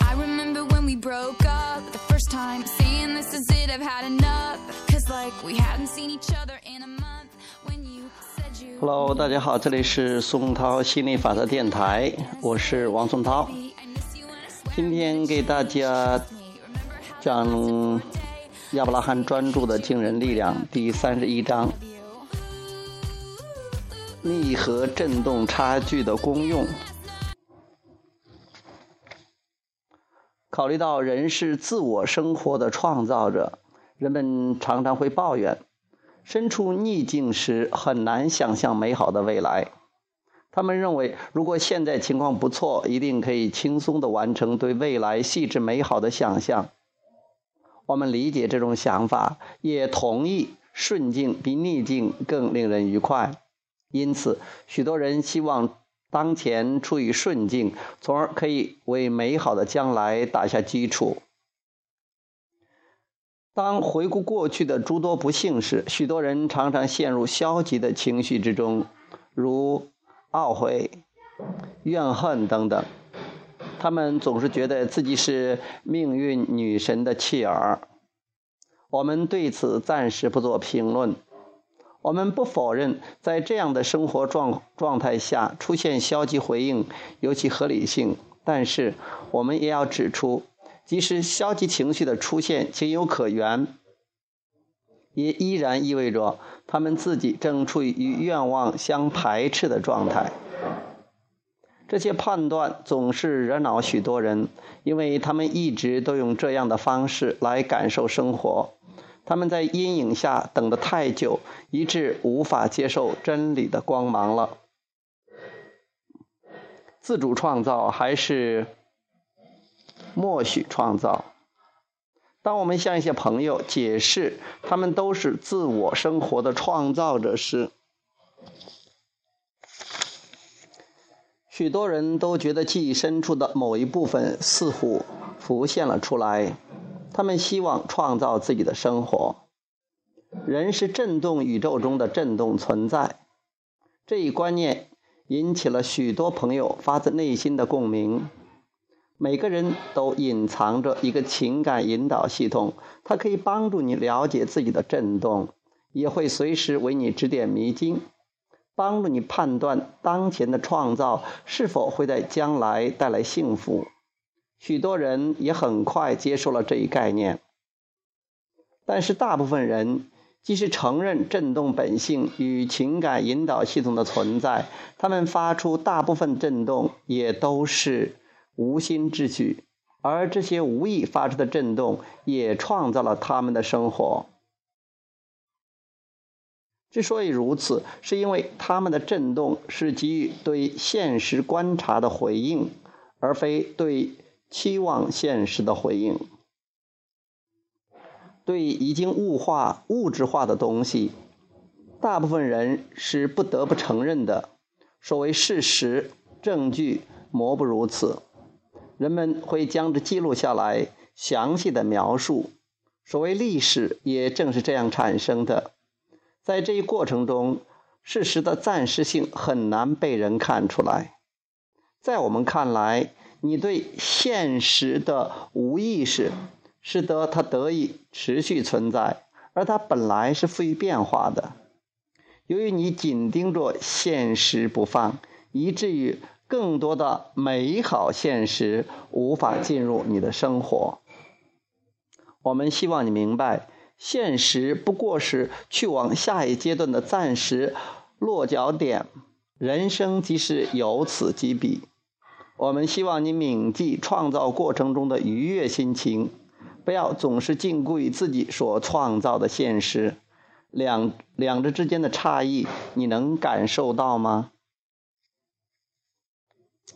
I remember when we broke up the first time, saying this is it, I've had enough. Cause like we hadn't seen each other in a month when you said you. Hello，大家好，这里是宋涛心理法则电台，我是王宋涛。今天给大家讲亚伯拉罕专注的惊人力量第三十一章逆和振动差距的功用。考虑到人是自我生活的创造者，人们常常会抱怨，身处逆境时很难想象美好的未来。他们认为，如果现在情况不错，一定可以轻松地完成对未来细致美好的想象。我们理解这种想法，也同意顺境比逆境更令人愉快。因此，许多人希望当前处于顺境，从而可以为美好的将来打下基础。当回顾过去的诸多不幸时，许多人常常陷入消极的情绪之中，如懊悔、怨恨等等。他们总是觉得自己是命运女神的弃儿。我们对此暂时不做评论。我们不否认，在这样的生活状状态下出现消极回应有其合理性，但是我们也要指出，即使消极情绪的出现情有可原，也依然意味着他们自己正处于与愿望相排斥的状态。这些判断总是惹恼许多人，因为他们一直都用这样的方式来感受生活。他们在阴影下等得太久，以致无法接受真理的光芒了。自主创造还是默许创造？当我们向一些朋友解释他们都是自我生活的创造者时，许多人都觉得记忆深处的某一部分似乎浮现了出来。他们希望创造自己的生活。人是振动宇宙中的振动存在，这一观念引起了许多朋友发自内心的共鸣。每个人都隐藏着一个情感引导系统，它可以帮助你了解自己的振动，也会随时为你指点迷津，帮助你判断当前的创造是否会在将来带来幸福。许多人也很快接受了这一概念，但是大部分人即使承认振动本性与情感引导系统的存在，他们发出大部分振动也都是无心之举，而这些无意发出的振动也创造了他们的生活。之所以如此，是因为他们的振动是给予对现实观察的回应，而非对。期望现实的回应，对已经物化、物质化的东西，大部分人是不得不承认的。所谓事实、证据，莫不如此。人们会将之记录下来，详细的描述。所谓历史，也正是这样产生的。在这一过程中，事实的暂时性很难被人看出来。在我们看来，你对现实的无意识，使得它得以持续存在，而它本来是富于变化的。由于你紧盯着现实不放，以至于更多的美好现实无法进入你的生活。我们希望你明白，现实不过是去往下一阶段的暂时落脚点，人生即是由此及彼。我们希望你铭记创造过程中的愉悦心情，不要总是禁锢于自己所创造的现实。两两者之间的差异，你能感受到吗？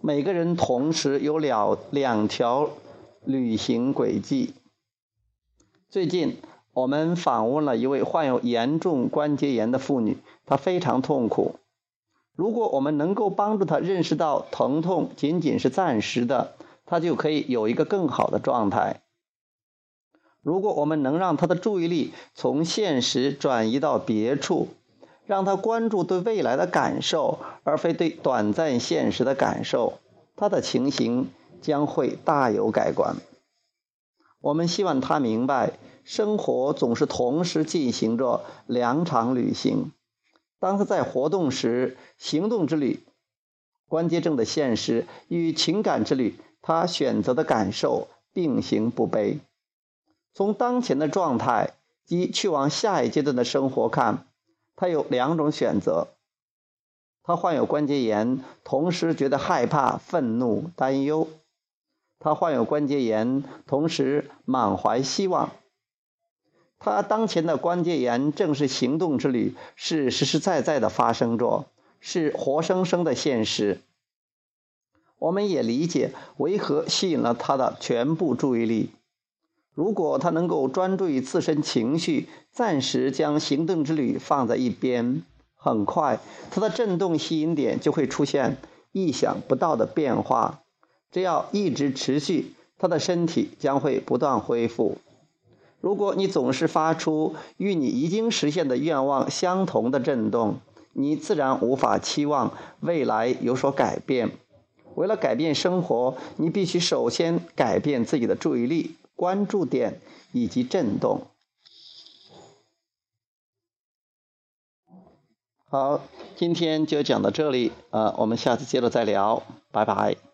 每个人同时有两两条旅行轨迹。最近，我们访问了一位患有严重关节炎的妇女，她非常痛苦。如果我们能够帮助他认识到疼痛仅仅是暂时的，他就可以有一个更好的状态。如果我们能让他的注意力从现实转移到别处，让他关注对未来的感受，而非对短暂现实的感受，他的情形将会大有改观。我们希望他明白，生活总是同时进行着两场旅行。当他在活动时，行动之旅，关节症的现实与情感之旅，他选择的感受并行不悖。从当前的状态及去往下一阶段的生活看。他有两种选择：他患有关节炎，同时觉得害怕、愤怒、担忧；他患有关节炎，同时满怀希望。他当前的关节炎正是行动之旅，是实实在在的发生着，是活生生的现实。我们也理解为何吸引了他的全部注意力。如果他能够专注于自身情绪，暂时将行动之旅放在一边，很快他的振动吸引点就会出现意想不到的变化。只要一直持续，他的身体将会不断恢复。如果你总是发出与你已经实现的愿望相同的振动，你自然无法期望未来有所改变。为了改变生活，你必须首先改变自己的注意力。关注点以及震动。好，今天就讲到这里，呃，我们下次接着再聊，拜拜。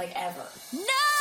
like ever. No!